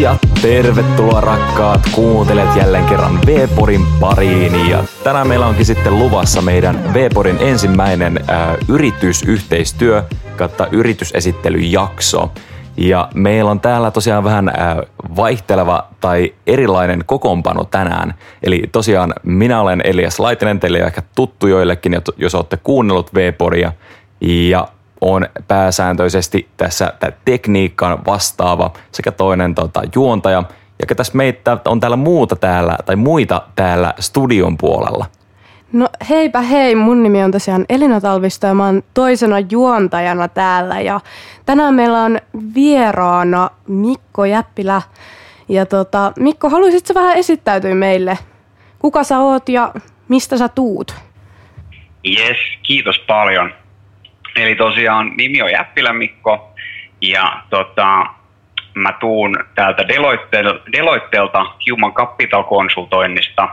Ja tervetuloa rakkaat kuuntelijat jälleen kerran Vporin pariin. Ja tänään meillä onkin sitten luvassa meidän Vporin ensimmäinen äh, yritysyhteistyö kautta yritysesittelyjakso. Ja meillä on täällä tosiaan vähän äh, vaihteleva tai erilainen kokoonpano tänään. Eli tosiaan minä olen Elias Laitinen, teille ehkä tuttu joillekin, jos olette kuunnellut Vporia. Ja on pääsääntöisesti tässä tekniikkaan vastaava sekä toinen tota, juontaja. Ja ketäs meitä on täällä muuta täällä, tai muita täällä studion puolella? No heipä hei, mun nimi on tosiaan Elina Talvisto ja mä oon toisena juontajana täällä. Ja tänään meillä on vieraana Mikko Jäppilä. Ja tota, Mikko, haluaisitko vähän esittäytyä meille? Kuka sä oot ja mistä sä tuut? Yes, kiitos paljon. Eli tosiaan nimi on Jäppilä Mikko ja tota, mä tuun täältä Deloitteelta Human Capital konsultoinnista.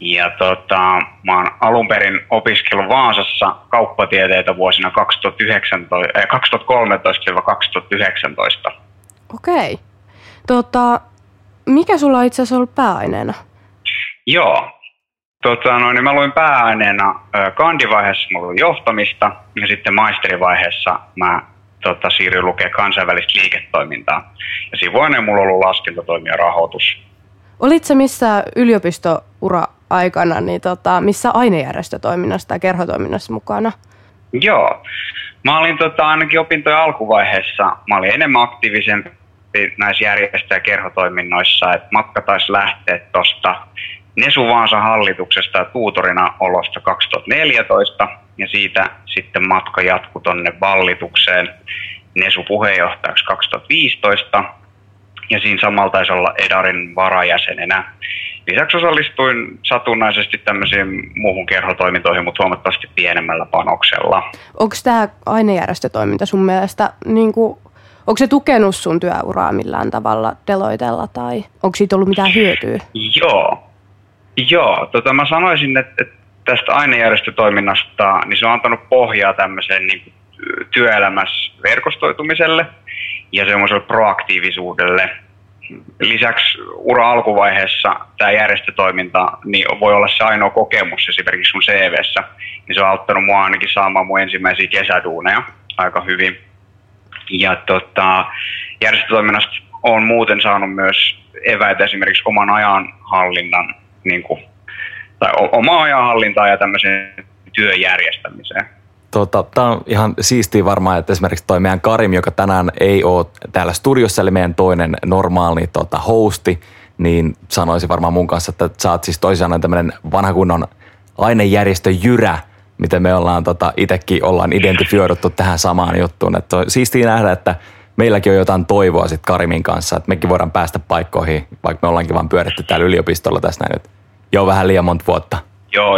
Ja tota, mä oon alun perin opiskellut Vaasassa kauppatieteitä vuosina 2013-2019. Okei. Tota, mikä sulla on itse asiassa ollut pääaineena? Joo, Tota, no, niin mä luin pääaineena kandivaiheessa mulla oli johtamista ja sitten maisterivaiheessa mä tota, siirryin lukemaan kansainvälistä liiketoimintaa. Ja siinä vuonna mulla on ollut laskentatoimia rahoitus. Olitko missä yliopistoura aikana, niin tota, missä ainejärjestötoiminnassa tai kerhotoiminnassa mukana? Joo. Mä olin tota, ainakin opintojen alkuvaiheessa, mä olin enemmän aktiivisempi näissä järjestö- ja kerhotoiminnoissa, että matka taisi lähteä tuosta Nesu Vaasan hallituksesta ja tuutorina olosta 2014 ja siitä sitten matka jatkui tuonne vallitukseen Nesu puheenjohtajaksi 2015 ja siinä samalla taisi olla Edarin varajäsenenä. Lisäksi osallistuin satunnaisesti tämmöisiin muuhun kerhotoimintoihin, mutta huomattavasti pienemmällä panoksella. Onko tämä ainejärjestötoiminta sun mielestä, niin kuin, onko se tukenut sun työuraa millään tavalla Deloitella tai onko siitä ollut mitään hyötyä? Joo, Joo, tota mä sanoisin, että, että tästä ainejärjestötoiminnasta, niin se on antanut pohjaa tämmöiseen niin työelämässä verkostoitumiselle ja semmoiselle proaktiivisuudelle. Lisäksi ura alkuvaiheessa tämä järjestötoiminta niin voi olla se ainoa kokemus esimerkiksi mun CVssä, niin se on auttanut mua ainakin saamaan mun ensimmäisiä kesäduuneja aika hyvin. Ja tota, järjestötoiminnasta on muuten saanut myös eväitä esimerkiksi oman ajanhallinnan niin kuin, tai omaa ajanhallintaa ja tämmöiseen työjärjestämiseen. Tota, Tämä on ihan siistiä varmaan, että esimerkiksi toi meidän Karim, joka tänään ei ole täällä studiossa, eli meidän toinen normaali tota, hosti, niin sanoisi varmaan mun kanssa, että sä oot siis toisaalta tämmöinen vanha kunnon ainejärjestö Jyrä, miten me ollaan tota, itsekin ollaan identifioiduttu tähän samaan juttuun. Että on siistiä nähdä, että meilläkin on jotain toivoa sitten Karimin kanssa, että mekin voidaan päästä paikkoihin, vaikka me ollaankin vaan pyöritty täällä yliopistolla tässä näin nyt jo vähän liian monta vuotta. Joo,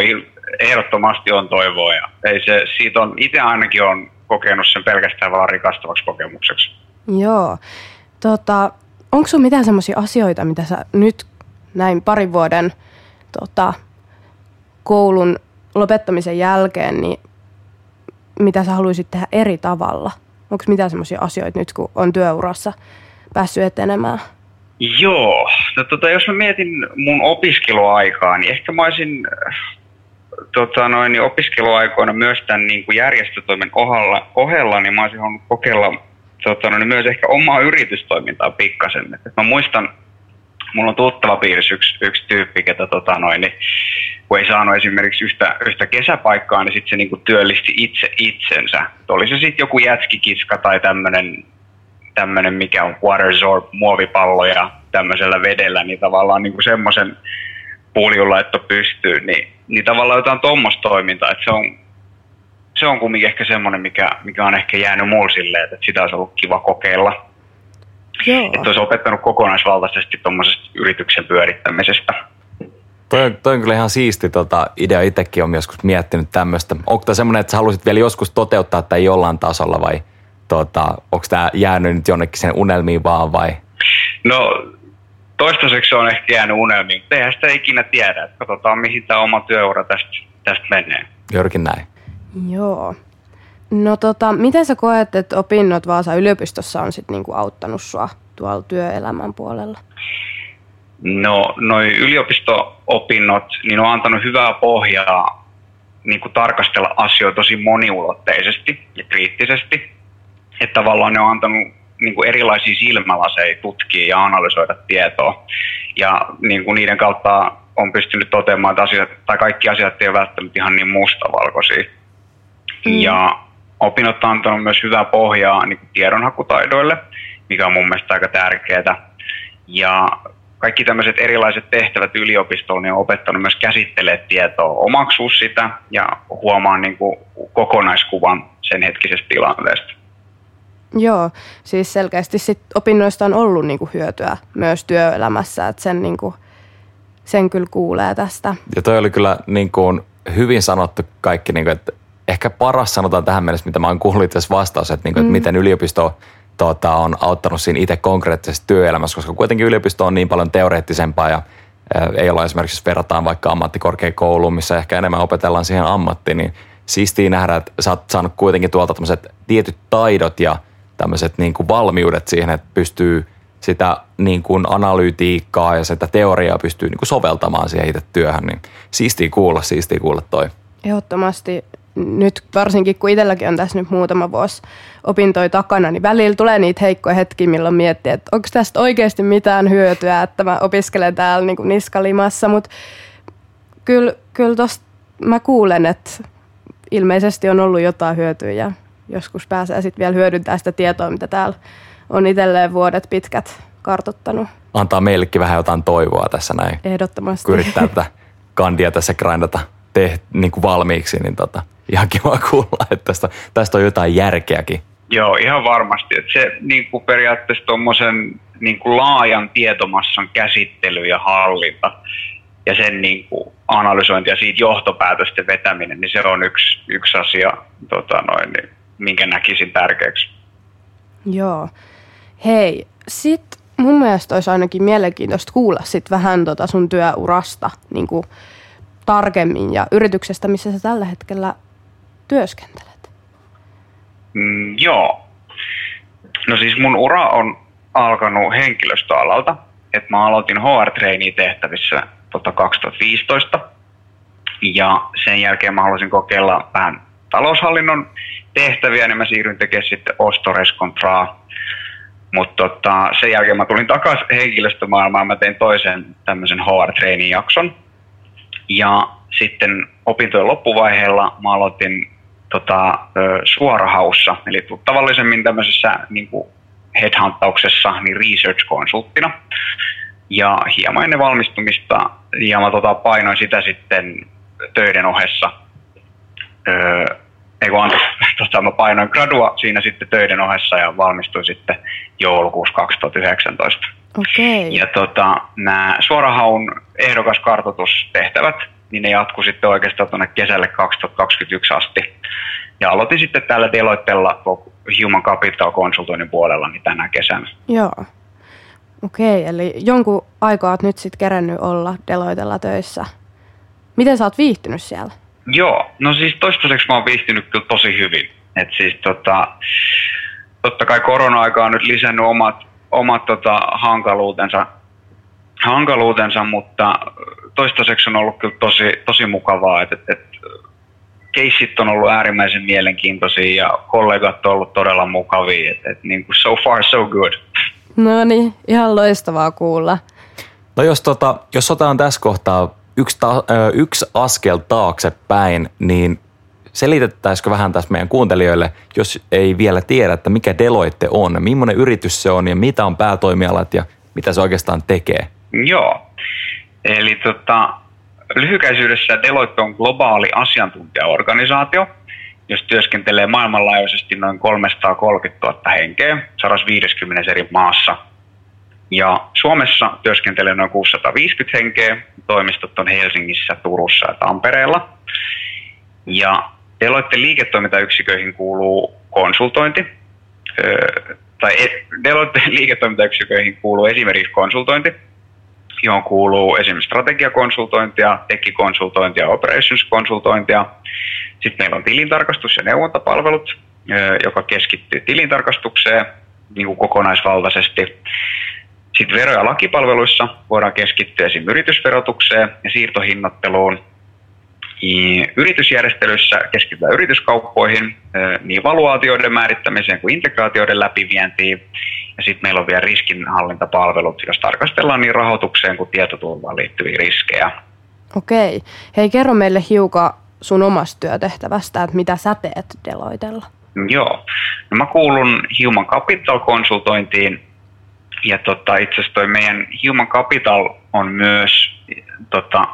ehdottomasti on toivoa ja ei se, siitä on, itse ainakin on kokenut sen pelkästään vaan rikastavaksi kokemukseksi. Joo. Tota, onko sinulla mitään sellaisia asioita, mitä sä nyt näin parin vuoden tota, koulun lopettamisen jälkeen, niin mitä sä haluaisit tehdä eri tavalla? Onko mitään semmoisia asioita nyt, kun on työurassa päässyt etenemään? Joo. No, tota, jos mä mietin mun opiskeluaikaa, niin ehkä mä olisin tota, noin, niin opiskeluaikoina myös tämän niin kuin järjestötoimen ohella, ohella, niin mä olisin halunnut kokeilla tota, noin, myös ehkä omaa yritystoimintaa pikkasen. Et mä muistan, mulla on tuttava piirissä yksi, yksi tyyppi, ketä tota, noin, niin, kun ei saanut esimerkiksi yhtä, yhtä kesäpaikkaa, niin sitten se niinku työllisti itse itsensä. Oli se sitten joku jätskikiska tai tämmöinen, tämmönen, mikä on watersorb, muovipalloja tämmöisellä vedellä, niin tavallaan niinku semmoisen laitto pystyy, niin, niin tavallaan jotain tuommoista toimintaa, että se on, se on kumminkin ehkä semmoinen, mikä, mikä on ehkä jäänyt mulle silleen, että sitä olisi ollut kiva kokeilla. Joo. Että olisi opettanut kokonaisvaltaisesti tuommoisesta yrityksen pyörittämisestä. Toi, toi on kyllä ihan siisti tota, idea. Itsekin olen joskus miettinyt tämmöistä. Onko tämä semmoinen, että sä haluaisit vielä joskus toteuttaa tai jollain tasolla vai tota, onko tämä jäänyt nyt jonnekin sen unelmiin vaan vai? No toistaiseksi on ehkä jäänyt unelmiin, mutta eihän sitä ikinä tiedä. Että katsotaan, mihin tämä oma työura tästä, tästä menee. Jörkin näin. Joo. No tota, miten sä koet, että opinnot Vaasa yliopistossa on sit niinku auttanut sua tuolla työelämän puolella? No, noi yliopisto-opinnot, niin on antanut hyvää pohjaa niin kuin tarkastella asioita tosi moniulotteisesti ja kriittisesti. Että tavallaan ne on antanut niin kuin erilaisia silmälaseja tutkia ja analysoida tietoa. Ja niin kuin niiden kautta on pystynyt toteamaan, että asiat, tai kaikki asiat eivät välttämättä ihan niin mustavalkoisia. Mm. Ja opinnot on antanut myös hyvää pohjaa niin tiedonhakutaidoille, mikä on mun mielestä aika tärkeää. Ja kaikki tämmöiset erilaiset tehtävät yliopistolla niin on opettanut myös käsittelee tietoa, omaksua sitä ja huomaa niin kuin kokonaiskuvan sen hetkisestä tilanteesta. Joo, siis selkeästi sit opinnoista on ollut niinku hyötyä myös työelämässä, että sen, niinku, sen kyllä kuulee tästä. Ja toi oli kyllä niinku hyvin sanottu kaikki, niinku, että ehkä paras sanotaan tähän mennessä, mitä mä oon kuullut itse vastaus, että, niinku, mm. että miten yliopisto tota, on auttanut siinä itse konkreettisessa työelämässä, koska kuitenkin yliopisto on niin paljon teoreettisempaa ja ei olla esimerkiksi, jos verrataan vaikka ammattikorkeakouluun, missä ehkä enemmän opetellaan siihen ammattiin, niin siistiä nähdä, että sä oot saanut kuitenkin tuolta tämmöiset tietyt taidot ja tämmöiset niin kuin valmiudet siihen, että pystyy sitä niin kuin analytiikkaa ja sitä teoriaa pystyy niin kuin soveltamaan siihen itse työhön, niin siistiä kuulla, siistiä kuulla toi. Ehdottomasti nyt varsinkin kun itselläkin on tässä nyt muutama vuosi opintoja takana, niin välillä tulee niitä heikkoja hetkiä, milloin miettii, että onko tästä oikeasti mitään hyötyä, että mä opiskelen täällä niin kuin niskalimassa, mutta kyllä, kyllä tosta mä kuulen, että ilmeisesti on ollut jotain hyötyä ja joskus pääsee sitten vielä hyödyntämään sitä tietoa, mitä täällä on itselleen vuodet pitkät kartottanut. Antaa meillekin vähän jotain toivoa tässä näin. Ehdottomasti. Kun yrittää tätä kandia tässä grindata te, niin kuin valmiiksi, niin tota, ihan kiva kuulla, että tästä, tästä on jotain järkeäkin. Joo, ihan varmasti. Että se niin kuin periaatteessa tuommoisen niin kuin laajan tietomassan käsittely ja hallinta ja sen niin kuin analysointi ja siitä johtopäätösten vetäminen, niin se on yksi, yksi asia, tota noin, niin, minkä näkisin tärkeäksi. Joo. Hei, sit mun mielestä olisi ainakin mielenkiintoista kuulla sit vähän tota sun työurasta niin kuin tarkemmin ja yrityksestä, missä sä tällä hetkellä työskentelet. Mm, joo. No siis mun ura on alkanut henkilöstöalalta. Et mä aloitin HR-treeniä tehtävissä tota 2015. Ja sen jälkeen mä halusin kokeilla vähän taloushallinnon tehtäviä, niin mä siirryin tekemään sitten ostoreskontraa. Mutta tota, sen jälkeen mä tulin takaisin henkilöstömaailmaan, mä tein toisen tämmöisen HR-treenin jakson. Ja sitten opintojen loppuvaiheella mä aloitin tota, suorahaussa, eli tavallisemmin tämmöisessä niin kuin headhuntauksessa niin research-konsulttina. Ja hieman ennen valmistumista, ja mä tota, painoin sitä sitten töiden ohessa öö, ei kun anteeksi, tota, mä painoin gradua siinä sitten töiden ohessa ja valmistuin sitten joulukuussa 2019. Okay. Ja tota, nämä suorahaun ehdokaskartoitustehtävät, niin ne jatku sitten oikeastaan tuonne kesälle 2021 asti. Ja aloitin sitten täällä Deloittella Human Capital konsultoinnin puolella niin tänä kesänä. Joo. Okei, okay, eli jonkun aikaa olet nyt sitten kerännyt olla Deloitella töissä. Miten sä oot viihtynyt siellä? Joo, no siis toistaiseksi mä oon viihtynyt kyllä tosi hyvin. Et siis tota, totta kai korona-aika on nyt lisännyt omat, omat tota, hankaluutensa, hankaluutensa, mutta toistaiseksi on ollut kyllä tosi, tosi mukavaa, että et, et, keissit on ollut äärimmäisen mielenkiintoisia ja kollegat on ollut todella mukavia, että et, niin kuin so far so good. No niin, ihan loistavaa kuulla. No jos, tota, jos otetaan tässä kohtaa yksi, ta, yksi askel taaksepäin, niin selitettäisikö vähän tässä meidän kuuntelijoille, jos ei vielä tiedä, että mikä Deloitte on, millainen yritys se on ja mitä on päätoimialat ja mitä se oikeastaan tekee? Joo, eli tota, lyhykäisyydessä Deloitte on globaali asiantuntijaorganisaatio, jos työskentelee maailmanlaajuisesti noin 330 000 henkeä 150 eri maassa – ja Suomessa työskentelee noin 650 henkeä, toimistot on Helsingissä, Turussa ja Tampereella. Ja Deloitte liiketoimintayksiköihin kuuluu konsultointi, tai e, Deloitte liiketoimintayksiköihin kuuluu esimerkiksi konsultointi, johon kuuluu esimerkiksi strategiakonsultointia, tekikonsultointia, operationskonsultointia. Sitten meillä on tilintarkastus ja neuvontapalvelut, joka keskittyy tilintarkastukseen niin kuin kokonaisvaltaisesti. Sitten vero- ja lakipalveluissa voidaan keskittyä esimerkiksi yritysverotukseen ja siirtohinnotteluun. Yritysjärjestelyissä keskitytään yrityskauppoihin, niin valuaatioiden määrittämiseen kuin integraatioiden läpivientiin. Ja sitten meillä on vielä riskinhallintapalvelut, jos tarkastellaan niin rahoitukseen kuin tietoturvaan liittyviä riskejä. Okei. Hei, kerro meille hiukan sun omasta työtehtävästä, että mitä sä teet Deloitella? Joo. No mä kuulun Human Capital-konsultointiin ja tota, itse asiassa toi meidän Human Capital on myös tota,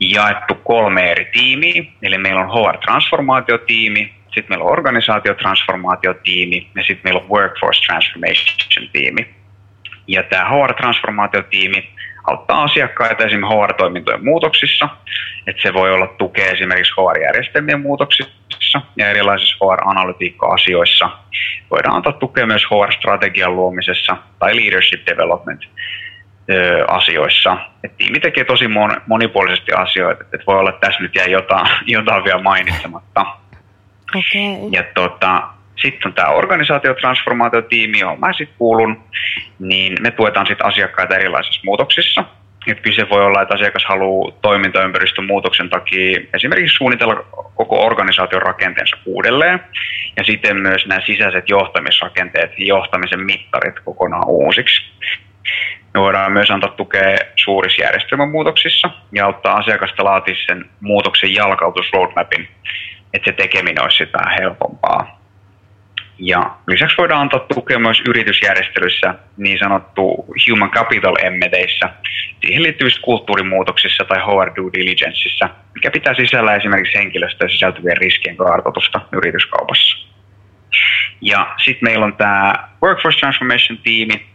jaettu kolme eri tiimiä. Eli meillä on HR-transformaatiotiimi, sitten meillä on organisaatiotransformaatiotiimi ja sitten meillä on Workforce Transformation-tiimi. Ja tämä HR-transformaatiotiimi auttaa asiakkaita esimerkiksi HR-toimintojen muutoksissa, että se voi olla tukea esimerkiksi HR-järjestelmien muutoksissa ja erilaisissa HR-analytiikka-asioissa. Voidaan antaa tukea myös HR-strategian luomisessa tai leadership development asioissa. Et tiimi tekee tosi monipuolisesti asioita, että voi olla, että tässä nyt jäi jotain, jotain vielä mainitsematta. Okay. Ja tota, sitten on tämä organisaatiotransformaatiotiimi, johon mä sitten kuulun, niin me tuetaan sitten asiakkaita erilaisissa muutoksissa. Et kyse voi olla, että asiakas haluaa toimintaympäristön muutoksen takia esimerkiksi suunnitella koko organisaation rakenteensa uudelleen ja sitten myös nämä sisäiset johtamisrakenteet ja johtamisen mittarit kokonaan uusiksi. Me voidaan myös antaa tukea suurissa järjestelmämuutoksissa ja auttaa asiakasta laatia sen muutoksen jalkautusroadmapin, että se tekeminen olisi sitä helpompaa. Ja lisäksi voidaan antaa tukea myös yritysjärjestelyissä niin sanottu human capital emmeteissä, siihen liittyvissä kulttuurimuutoksissa tai HR due diligenceissa, mikä pitää sisällä esimerkiksi henkilöstöön sisältyvien riskien kartoitusta yrityskaupassa. Ja sitten meillä on tämä Workforce Transformation-tiimi,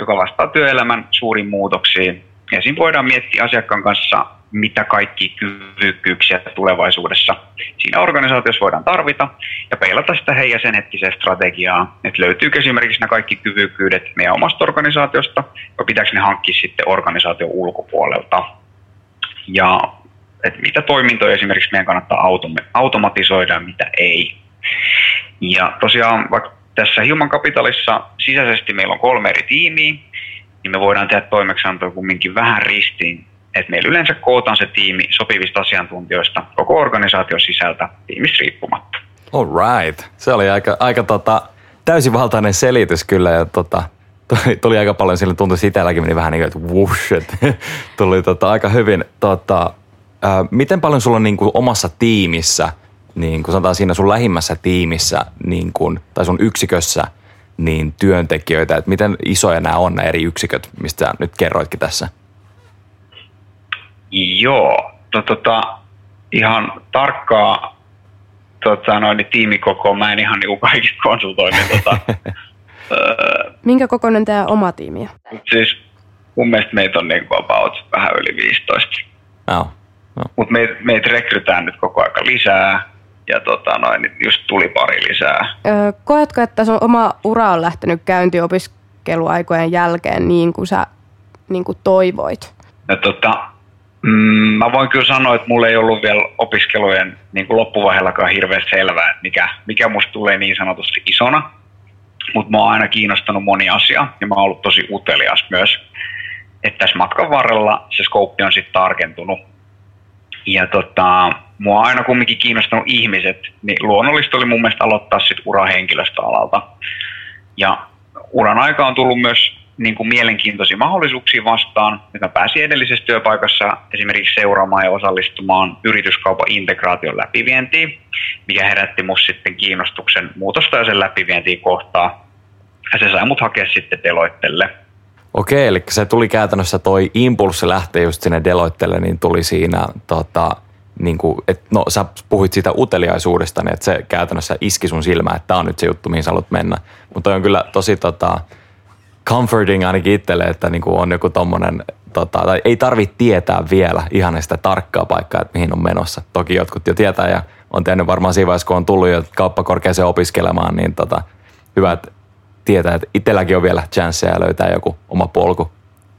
joka vastaa työelämän suuriin muutoksiin. Siinä voidaan miettiä asiakkaan kanssa mitä kaikki kyvykkyyksiä tulevaisuudessa siinä organisaatiossa voidaan tarvita ja peilata sitä heidän sen hetkiseen strategiaa, että löytyykö esimerkiksi nämä kaikki kyvykkyydet meidän omasta organisaatiosta vai pitääkö ne hankkia sitten organisaation ulkopuolelta. Ja että mitä toimintoja esimerkiksi meidän kannattaa automatisoida ja mitä ei. Ja tosiaan vaikka tässä Human Capitalissa sisäisesti meillä on kolme eri tiimiä, niin me voidaan tehdä toimeksiantoja kumminkin vähän ristiin että meillä yleensä kootaan se tiimi sopivista asiantuntijoista koko organisaation sisältä tiimistä riippumatta. All right. Se oli aika, aika tota, täysivaltainen selitys kyllä ja tota, tuli, aika paljon sille tuntui itselläkin meni vähän niin kuin, että whoosh, että tuli tota, aika hyvin. Tota, ää, miten paljon sulla on niin kuin omassa tiimissä, niin kuin sanotaan siinä sun lähimmässä tiimissä niin kuin, tai sun yksikössä niin työntekijöitä, että miten isoja nämä on nämä eri yksiköt, mistä nyt kerroitkin tässä? Joo, no, tota, ihan tarkkaa tota, noin, niin tiimikokoa mä en ihan niin kaikista konsultoinnin. Tota, Minkä kokoinen teidän oma tiimi on? Siis mun mielestä meitä on niin about vähän yli 15. No. No. Mutta meitä meit rekrytään nyt koko aika lisää ja tota noin, niin just tuli pari lisää. Öö, koetko, että sun oma ura on lähtenyt käynti opiskeluaikojen jälkeen niin kuin sä niin kuin toivoit? No, tota, Mm, mä voin kyllä sanoa, että mulla ei ollut vielä opiskelujen niin kuin loppuvaiheellakaan hirveän selvää, että mikä, mikä musta tulee niin sanotusti isona. Mutta mä oon aina kiinnostanut moni asia ja mä oon ollut tosi utelias myös. Että tässä matkan varrella se skouppi on sitten tarkentunut. Ja tota, mua on aina kumminkin kiinnostanut ihmiset, niin luonnollista oli mun mielestä aloittaa sitten ura henkilöstöalalta. Ja uran aika on tullut myös niin kuin mielenkiintoisia mahdollisuuksia vastaan. Nyt mä pääsin edellisessä työpaikassa esimerkiksi seuraamaan ja osallistumaan yrityskaupan integraation läpivientiin, mikä herätti musta sitten kiinnostuksen muutosta ja sen läpivientiin kohtaa. Ja se sai mut hakea sitten Deloittelle. Okei, eli se tuli käytännössä toi impulssi lähteä just sinne Deloittelle, niin tuli siinä tota, niin kuin, et, no sä puhuit siitä uteliaisuudesta, niin että se käytännössä iski sun silmään, että tämä on nyt se juttu, mihin sä haluat mennä. Mutta on kyllä tosi tota, comforting ainakin itselle, että niin kuin on joku tommonen, tota, tai ei tarvitse tietää vielä ihan sitä tarkkaa paikkaa, että mihin on menossa. Toki jotkut jo tietää ja on tehnyt varmaan siinä vaiheessa, kun on tullut jo kauppakorkeaseen opiskelemaan, niin tota, hyvä, että tietää, että itselläkin on vielä chanceja löytää joku oma polku.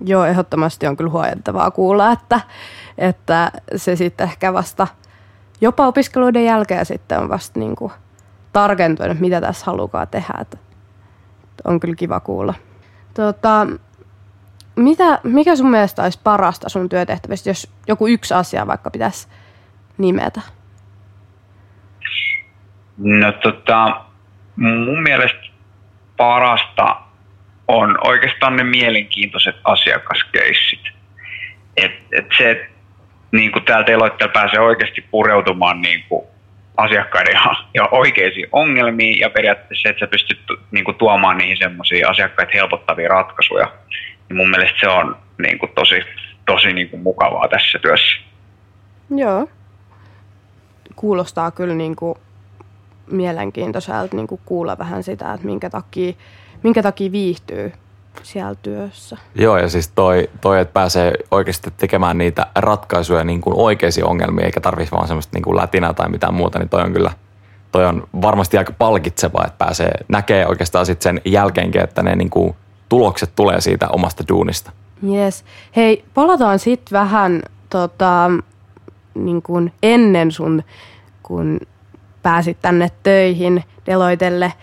Joo, ehdottomasti on kyllä huojentavaa kuulla, että, että se sitten ehkä vasta jopa opiskeluiden jälkeen sitten on vasta niin kuin tarkentua, että mitä tässä halukaa tehdä. Että on kyllä kiva kuulla. Tota, mitä, mikä sun mielestä olisi parasta sun työtehtävistä, jos joku yksi asia vaikka pitäisi nimetä? No tota, mun mielestä parasta on oikeastaan ne mielenkiintoiset asiakaskeissit. Et, et se, että niin kuin täällä teloitteella pääsee oikeasti pureutumaan niin kuin asiakkaiden ja, ja oikeisiin ongelmiin ja periaatteessa se, että sä pystyt niin kuin, tuomaan niihin semmoisia asiakkaita helpottavia ratkaisuja, niin mun mielestä se on niin kuin, tosi, tosi niin kuin, mukavaa tässä työssä. Joo. Kuulostaa kyllä niin kuin mielenkiintoiselta niin kuin kuulla vähän sitä, että minkä takia, minkä takia viihtyy siellä työssä. Joo, ja siis toi, toi että pääsee oikeasti tekemään niitä ratkaisuja niin kuin oikeisiin ongelmiin, eikä tarvitsisi vaan semmoista niin kuin lätinää tai mitään muuta, niin toi on kyllä toi on varmasti aika palkitseva, että pääsee näkee oikeastaan sitten sen jälkeenkin, että ne niin kuin tulokset tulee siitä omasta duunista. Yes. Hei, palataan sitten vähän tota, niin kuin ennen sun, kun pääsit tänne töihin Deloitelle.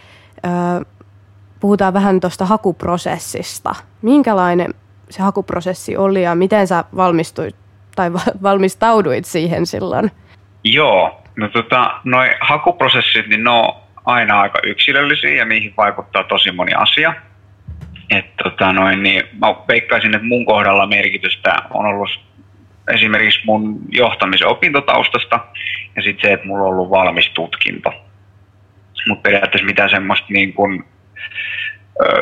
Puhutaan vähän tuosta hakuprosessista. Minkälainen se hakuprosessi oli ja miten sä valmistuit tai valmistauduit siihen silloin? Joo, no tota, noi hakuprosessit, niin ne on aina aika yksilöllisiä ja niihin vaikuttaa tosi moni asia. Et tota noin, niin mä veikkaisin, että mun kohdalla merkitystä on ollut esimerkiksi mun johtamisen opintotaustasta ja sitten se, että mulla on ollut valmis tutkinto. Mutta periaatteessa mitään semmoista niin kun,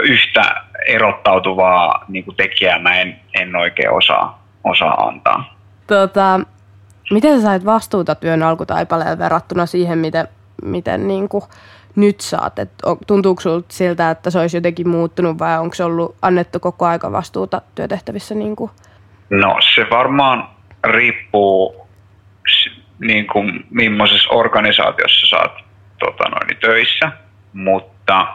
yhtä erottautuvaa niin kun tekijää mä en, en oikein osaa, osaa antaa. Tota, miten sä sait vastuuta työn alkutaipaleen verrattuna siihen, miten, miten niin kuin nyt saat? Et tuntuuko sulta siltä, että se olisi jotenkin muuttunut vai onko se ollut annettu koko aika vastuuta työtehtävissä? Niin kuin? No se varmaan riippuu niin kuin, millaisessa organisaatiossa sä oot tota noin, töissä, mutta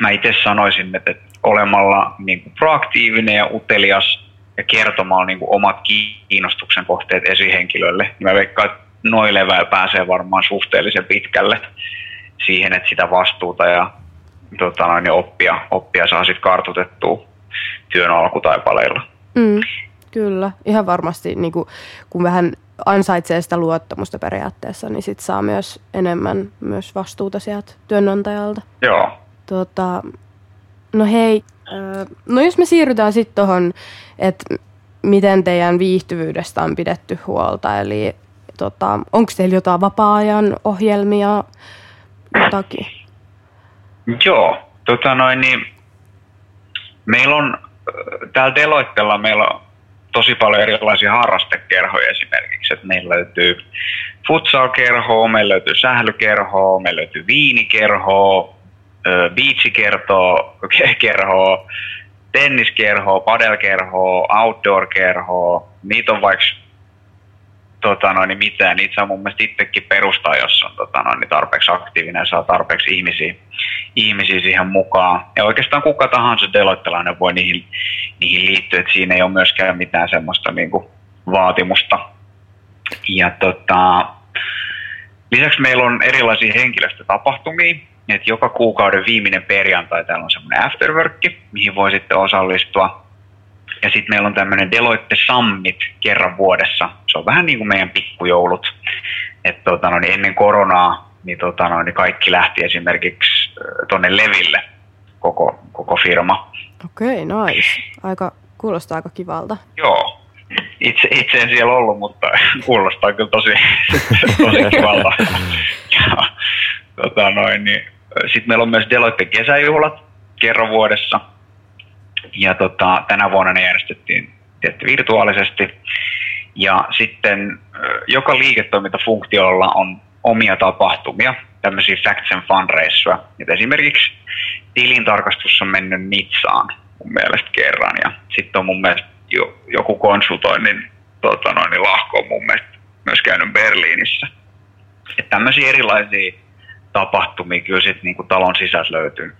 mä itse sanoisin, että olemalla niin kuin proaktiivinen ja utelias ja kertomalla niin kuin omat kiinnostuksen kohteet esihenkilölle, niin mä veikkaan, että levällä pääsee varmaan suhteellisen pitkälle siihen, että sitä vastuuta ja tota noin, oppia, oppia saa sitten kartutettua työn alkutaipaleilla. Mm. Kyllä, ihan varmasti niin kuin, kun vähän ansaitsee sitä luottamusta periaatteessa, niin sit saa myös enemmän myös vastuuta sieltä työnantajalta. Joo. Tota, no hei, no jos me siirrytään sitten tuohon, että miten teidän viihtyvyydestä on pidetty huolta, eli tota, onko teillä jotain vapaa-ajan ohjelmia, jotakin? Joo, tota noin, niin meillä on täällä Deloittella meillä on tosi paljon erilaisia harrastekerhoja esimerkiksi. että meillä löytyy futsal-kerhoa, meillä löytyy sählykerhoa, meillä löytyy viinikerhoa, beachikerhoa, tenniskerhoa, padelkerhoa, outdoor-kerhoa. Niitä on vaikka tota noin, niin mitään. Niitä saa mun mielestä itsekin perustaa, jos on tota noin, niin tarpeeksi aktiivinen ja saa tarpeeksi ihmisiä, ihmisiä siihen mukaan. Ja oikeastaan kuka tahansa deloittelainen voi niihin, niihin liittyä, että siinä ei ole myöskään mitään semmoista niin kuin, vaatimusta. Ja tota, lisäksi meillä on erilaisia henkilöstötapahtumia, että joka kuukauden viimeinen perjantai täällä on semmoinen afterwork, mihin voi sitten osallistua ja sitten meillä on tämmöinen Deloitte Summit kerran vuodessa. Se on vähän niin kuin meidän pikkujoulut. Että tota, no, niin ennen koronaa niin, tota, no, niin kaikki lähti esimerkiksi tuonne Leville, koko, koko firma. Okei, okay, nice. Aika, kuulostaa aika kivalta. Joo. Itse, itse en siellä ollut, mutta kuulostaa kyllä tosi, tosi kivalta. tota, noin, niin. Sitten meillä on myös Deloitte kesäjuhlat kerran vuodessa – ja tota, tänä vuonna ne järjestettiin tietty virtuaalisesti. Ja sitten joka liiketoimintafunktiolla on omia tapahtumia, tämmöisiä Facts and Fun reissuja. Et esimerkiksi tilintarkastus on mennyt Nitsaan mun mielestä kerran ja sitten on mun mielestä jo, joku konsultoinnin tota noin, niin lahko on mun mielestä myös käynyt Berliinissä. Että tämmöisiä erilaisia tapahtumia kyllä sitten niinku talon sisältä löytyy.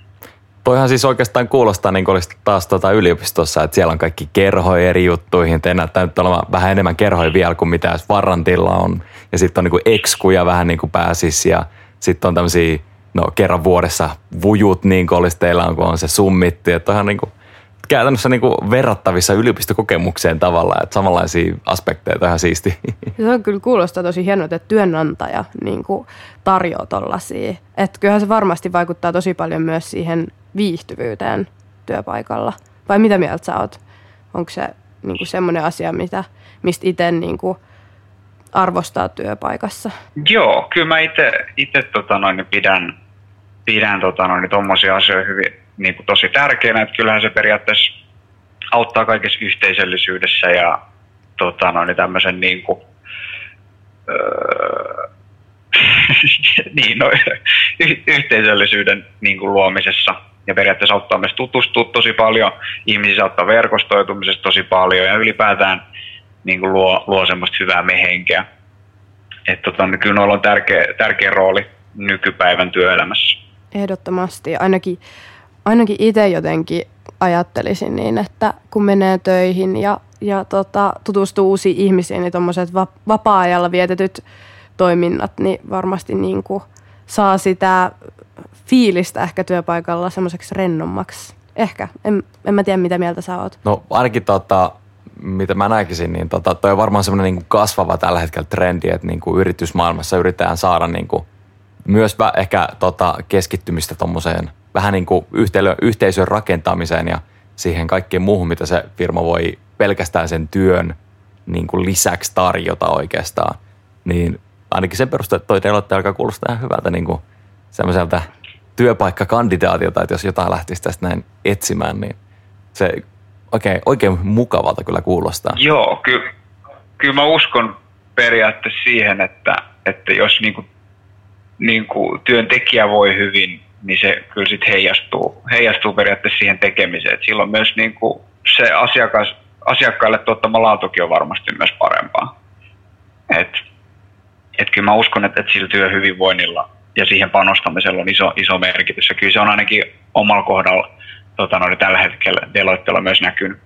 Toihan siis oikeastaan kuulostaa niin kuin olisi taas tuota yliopistossa, että siellä on kaikki kerhoja eri juttuihin. Te näyttää nyt olevan vähän enemmän kerhoja vielä kuin mitä Varrantilla on. Ja sitten on niin kuin ekskuja vähän niin kuin pääsis ja sitten on tämmöisiä no kerran vuodessa vujut niin kuin olisi teillä kun on se summitti, että on niin kuin, käytännössä niin kuin verrattavissa yliopistokokemukseen tavallaan, että samanlaisia aspekteja ihan siisti. Se on kyllä kuulostaa tosi hienoa, että työnantaja niin kuin tarjoaa tollaisia. Että kyllähän se varmasti vaikuttaa tosi paljon myös siihen viihtyvyyteen työpaikalla. Vai mitä mieltä sä oot? Onko se niin kuin semmoinen asia, mitä, mistä itse niin kuin arvostaa työpaikassa? Joo, kyllä mä itse tota pidän, pidän tota noin, tommosia asioita hyvin niin kuin tosi tärkeänä, että kyllähän se periaatteessa auttaa kaikessa yhteisöllisyydessä ja tota noin, tämmöisen niin kuin, öö, niin, no, y- yhteisöllisyyden niin kuin luomisessa ja periaatteessa auttaa myös tutustua tosi paljon, ihmisiä auttaa verkostoitumisesta tosi paljon ja ylipäätään niin kuin luo, luo semmoista hyvää mehenkeä. Että tota, niin kyllä noilla on tärkeä, tärkeä rooli nykypäivän työelämässä. Ehdottomasti. Ainakin, ainakin itse jotenkin ajattelisin niin, että kun menee töihin ja, ja tota, tutustuu uusiin ihmisiin, niin tuommoiset vapaa-ajalla vietetyt toiminnat, niin varmasti niin kuin saa sitä fiilistä ehkä työpaikalla semmoiseksi rennommaksi. Ehkä. En, en mä tiedä, mitä mieltä sä oot. No ainakin tota, mitä mä näkisin, niin tota, toi on varmaan semmoinen niin kasvava tällä hetkellä trendi, että niin kuin yritysmaailmassa yritetään saada niin kuin myös ehkä tota, keskittymistä tuommoiseen vähän niin kuin yhteilö, yhteisön rakentamiseen ja siihen kaikkeen muuhun, mitä se firma voi pelkästään sen työn niin kuin lisäksi tarjota oikeastaan. Niin ainakin sen perusteella, että toi Deloitte alkaa kuulostaa ihan hyvältä niin kuin semmoiselta työpaikkakandidaatilta, että jos jotain lähtisi tästä näin etsimään, niin se oikein, oikein mukavalta kyllä kuulostaa. Joo, kyllä, kyllä mä uskon periaatteessa siihen, että, että jos niinku, niinku työntekijä voi hyvin, niin se kyllä sitten heijastuu, heijastuu periaatteessa siihen tekemiseen. Et silloin myös niinku se asiakas, asiakkaille tuottama laatukin on varmasti myös parempaa. Et, et kyllä mä uskon, että, että sillä työhyvinvoinnilla ja siihen panostamisella on iso, iso merkitys. Ja kyllä se on ainakin omalla kohdalla tota, no, tällä hetkellä Deloittella myös näkynyt.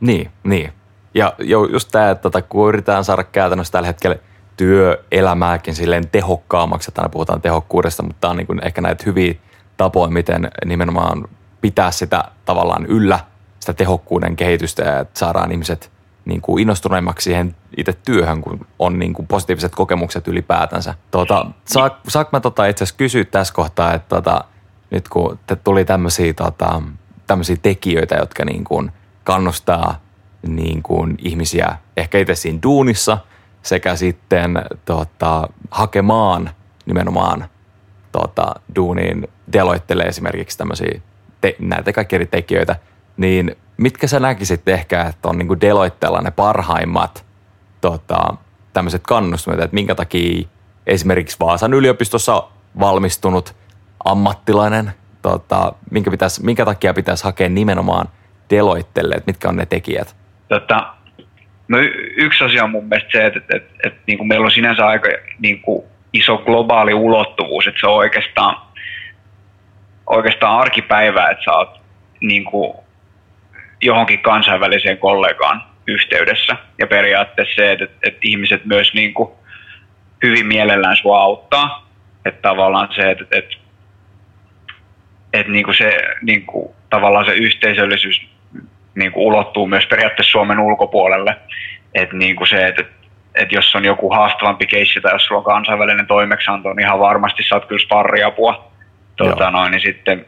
Niin, niin. Ja just tämä, että tota, kun yritetään saada käytännössä tällä hetkellä työelämääkin silleen tehokkaammaksi, että aina puhutaan tehokkuudesta, mutta tämä on niin ehkä näitä hyviä tapoja, miten nimenomaan pitää sitä tavallaan yllä, sitä tehokkuuden kehitystä ja että saadaan ihmiset niin kuin innostuneimmaksi siihen itse työhön, kun on niin kuin positiiviset kokemukset ylipäätänsä. Tuota, saak, saak mä tota itse asiassa kysyä tässä kohtaa, että tota, nyt kun te tuli tämmöisiä tota, tekijöitä, jotka niin kuin kannustaa niin kuin ihmisiä ehkä itse siinä duunissa sekä sitten tota, hakemaan nimenomaan tota, duuniin deloittelee esimerkiksi tämmöisiä te, näitä kaikki eri tekijöitä, niin mitkä sä näkisit ehkä, että on niin Deloitteella ne parhaimmat tota, tämmöiset kannustimet, että minkä takia esimerkiksi Vaasan yliopistossa valmistunut ammattilainen tota, minkä, pitäisi, minkä takia pitäisi hakea nimenomaan Deloittelle, että mitkä on ne tekijät? Tota, no yksi asia on mun mielestä se, että, että, että, että niin kuin meillä on sinänsä aika niin kuin iso globaali ulottuvuus, että se on oikeastaan, oikeastaan arkipäivää, että sä oot niin kuin johonkin kansainväliseen kollegaan yhteydessä. Ja periaatteessa se, että, että ihmiset myös niin kuin hyvin mielellään sua auttaa. Että tavallaan se, että, että että niinku se niinku, tavallaan se yhteisöllisyys niinku ulottuu myös periaatteessa Suomen ulkopuolelle. Että niinku se, että et jos on joku haastavampi keissi tai jos sulla on kansainvälinen toimeksianto, niin ihan varmasti saat kyllä sparriapua tuota, noin, niin sitten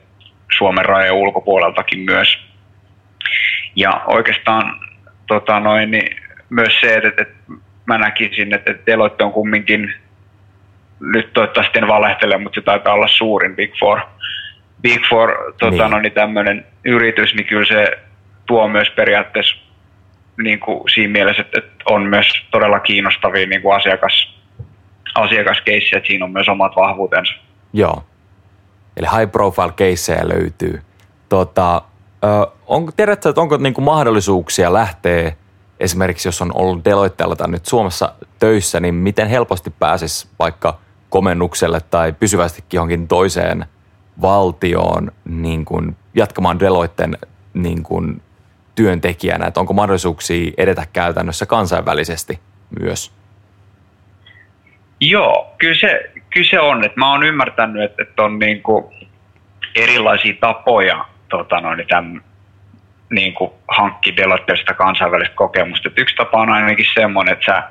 Suomen rajojen ulkopuoleltakin myös. Ja oikeastaan tota, noin, niin myös se, että, että mä näkisin, että Deloitte on kumminkin, nyt toivottavasti en valehtele, mutta se taitaa olla suurin Big Four Big Four tota, niin. no, niin tämmöinen yritys, niin kyllä se tuo myös periaatteessa niin kuin siinä mielessä, että, että on myös todella kiinnostavia niin kuin asiakas, asiakaskeissejä, että siinä on myös omat vahvuutensa. Joo. Eli high profile caseja löytyy. Tota, on, tiedätkö, että onko niin kuin mahdollisuuksia lähteä esimerkiksi, jos on ollut Deloitteella tai nyt Suomessa töissä, niin miten helposti pääsisi vaikka komennukselle tai pysyvästikin johonkin toiseen – valtioon niin kuin jatkamaan Deloitten niin kuin työntekijänä, että onko mahdollisuuksia edetä käytännössä kansainvälisesti myös? Joo, kyllä se, kyllä se on. Että mä oon ymmärtänyt, että, että on niin kuin erilaisia tapoja tota noin, tämän, niin kuin hankki Deloitteesta kansainvälistä kokemusta. Et yksi tapa on ainakin semmoinen, että sä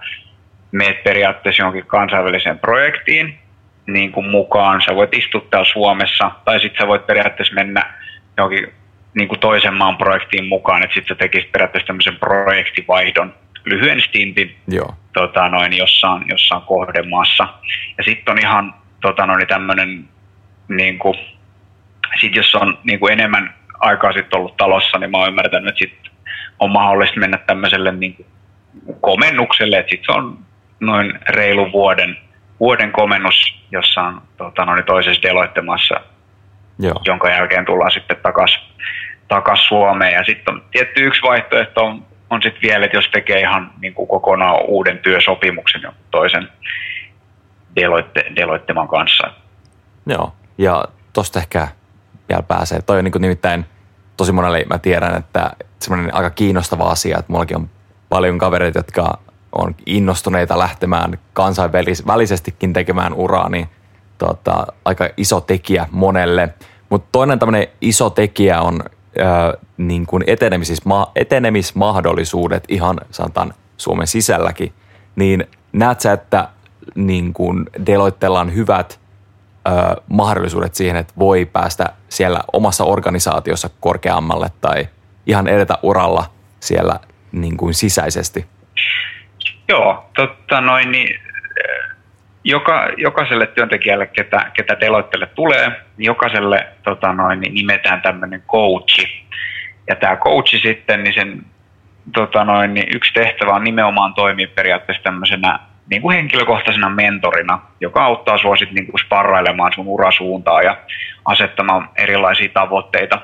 meet periaatteessa johonkin kansainväliseen projektiin niin kuin mukaan. Sä voit istua täällä Suomessa tai sitten sä voit periaatteessa mennä johonkin niin kuin toisen maan projektiin mukaan, että sitten sä tekisit periaatteessa tämmöisen projektivaihdon, lyhyen stintin Joo. Tota noin, jossain, jossain kohdemaassa. Ja sitten on ihan tota noin, tämmöinen, niin kuin, sit jos on niin kuin enemmän aikaa sitten ollut talossa, niin mä oon ymmärtänyt, että sit on mahdollista mennä tämmöiselle niin kuin komennukselle, että sitten se on noin reilu vuoden, vuoden komennus jossain tota noin, toisessa deloittemaassa, Joo. jonka jälkeen tullaan sitten takaisin takas Suomeen. Ja sitten on tietty yksi vaihtoehto on, on sitten vielä, että jos tekee ihan niin kuin kokonaan uuden työsopimuksen jonkun toisen Deloitte, Deloitteman kanssa. Joo, ja tosta ehkä vielä pääsee. Toi on niin nimittäin tosi monelle, mä tiedän, että semmoinen aika kiinnostava asia, että mullakin on paljon kavereita, jotka on innostuneita lähtemään kansainvälisestikin tekemään uraa, niin tota, aika iso tekijä monelle. Mutta toinen tämmöinen iso tekijä on ää, niin kuin etenemismahdollisuudet ihan sanotaan Suomen sisälläkin. Niin näet sä, että niin kuin Deloittella on hyvät ö, mahdollisuudet siihen, että voi päästä siellä omassa organisaatiossa korkeammalle tai ihan edetä uralla siellä niin kuin sisäisesti? Joo, totta noin, niin joka, jokaiselle työntekijälle, ketä, ketä Deloittelle tulee, niin jokaiselle tota noin, niin nimetään tämmöinen coachi. Ja tämä coachi sitten, niin sen tota noin, niin yksi tehtävä on nimenomaan toimia periaatteessa tämmöisenä niin kuin henkilökohtaisena mentorina, joka auttaa sinua sitten niin kuin sparrailemaan sun urasuuntaa ja asettamaan erilaisia tavoitteita,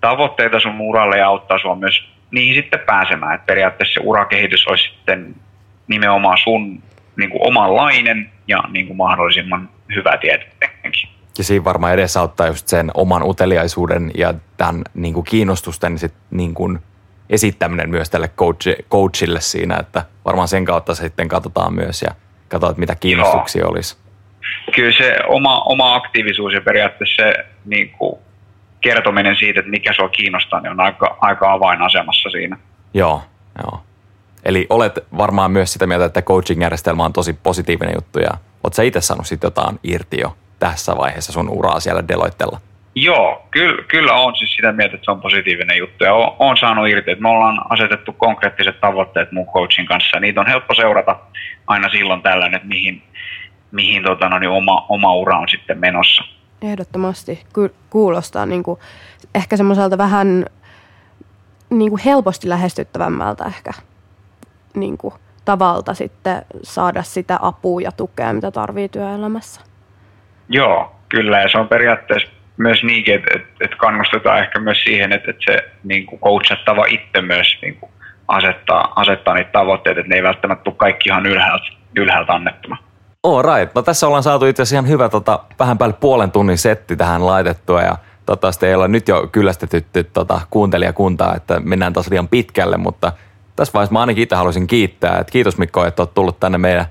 tavoitteita sun uralle ja auttaa sinua myös niihin sitten pääsemään. Et periaatteessa se urakehitys olisi sitten nimenomaan sun niin kuin omanlainen ja niin kuin mahdollisimman hyvä tietenkin. Ja siinä varmaan edesauttaa just sen oman uteliaisuuden ja tämän niin kuin kiinnostusten sit niin kuin esittäminen myös tälle coach, coachille siinä, että varmaan sen kautta sitten katsotaan myös ja katsotaan, mitä kiinnostuksia Joo. olisi. Kyllä se oma, oma aktiivisuus ja periaatteessa se niin kuin kertominen siitä, että mikä sua kiinnostaa, niin on aika, aika avainasemassa siinä. Joo, joo. Eli olet varmaan myös sitä mieltä, että coaching-järjestelmä on tosi positiivinen juttu ja oletko sä itse saanut sitten jotain irti jo tässä vaiheessa sun uraa siellä Deloittella? Joo, kyllä, kyllä on siis sitä mieltä, että se on positiivinen juttu ja on, on saanut irti, että me ollaan asetettu konkreettiset tavoitteet mun coachin kanssa ja niitä on helppo seurata aina silloin tällöin, että mihin, mihin tota, no, niin oma, oma ura on sitten menossa. Ehdottomasti kuulostaa niin kuin, ehkä semmoiselta vähän niin kuin helposti lähestyttävämmältä ehkä niin kuin, tavalta sitten saada sitä apua ja tukea, mitä tarvii työelämässä. Joo, kyllä ja se on periaatteessa myös niin, että, että, että kannustetaan ehkä myös siihen, että, että se niin kuin coachattava itse myös niin kuin asettaa, asettaa niitä tavoitteita, että ne ei välttämättä tule kaikki ihan ylhäältä, ylhäältä annettuna. All right. No tässä ollaan saatu itse asiassa ihan hyvä tota, vähän päälle puolen tunnin setti tähän laitettua ja toivottavasti ei olla nyt jo kyllästetytty tota, kuuntelijakuntaa, että mennään taas liian pitkälle, mutta tässä vaiheessa mä ainakin itse haluaisin kiittää, että kiitos Mikko, että olet tullut tänne meidän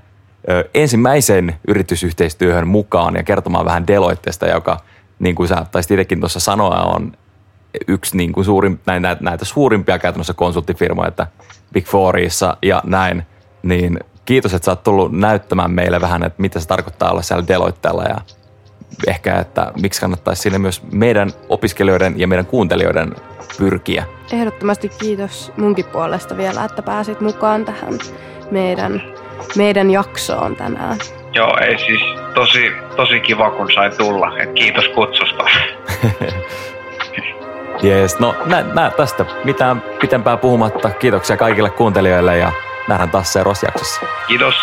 ö, ensimmäiseen yritysyhteistyöhön mukaan ja kertomaan vähän Deloitteesta, joka niin kuin sä taisit itsekin tuossa sanoa, on yksi niin kuin suurin, näitä, näitä suurimpia käytännössä konsulttifirmoja, että Big Fourissa ja näin, niin kiitos, että sä oot tullut näyttämään meille vähän, että mitä se tarkoittaa olla siellä Deloitteella ja ehkä, että miksi kannattaisi sinne myös meidän opiskelijoiden ja meidän kuuntelijoiden pyrkiä. Ehdottomasti kiitos munkin puolesta vielä, että pääsit mukaan tähän meidän, meidän jaksoon tänään. Joo, ei siis tosi, tosi kiva kun sai tulla. Et kiitos kutsusta. Jees, no nä, nä, tästä mitään pitempää puhumatta. Kiitoksia kaikille kuuntelijoille ja nähdään taas seuraavassa jaksossa. Kiitos.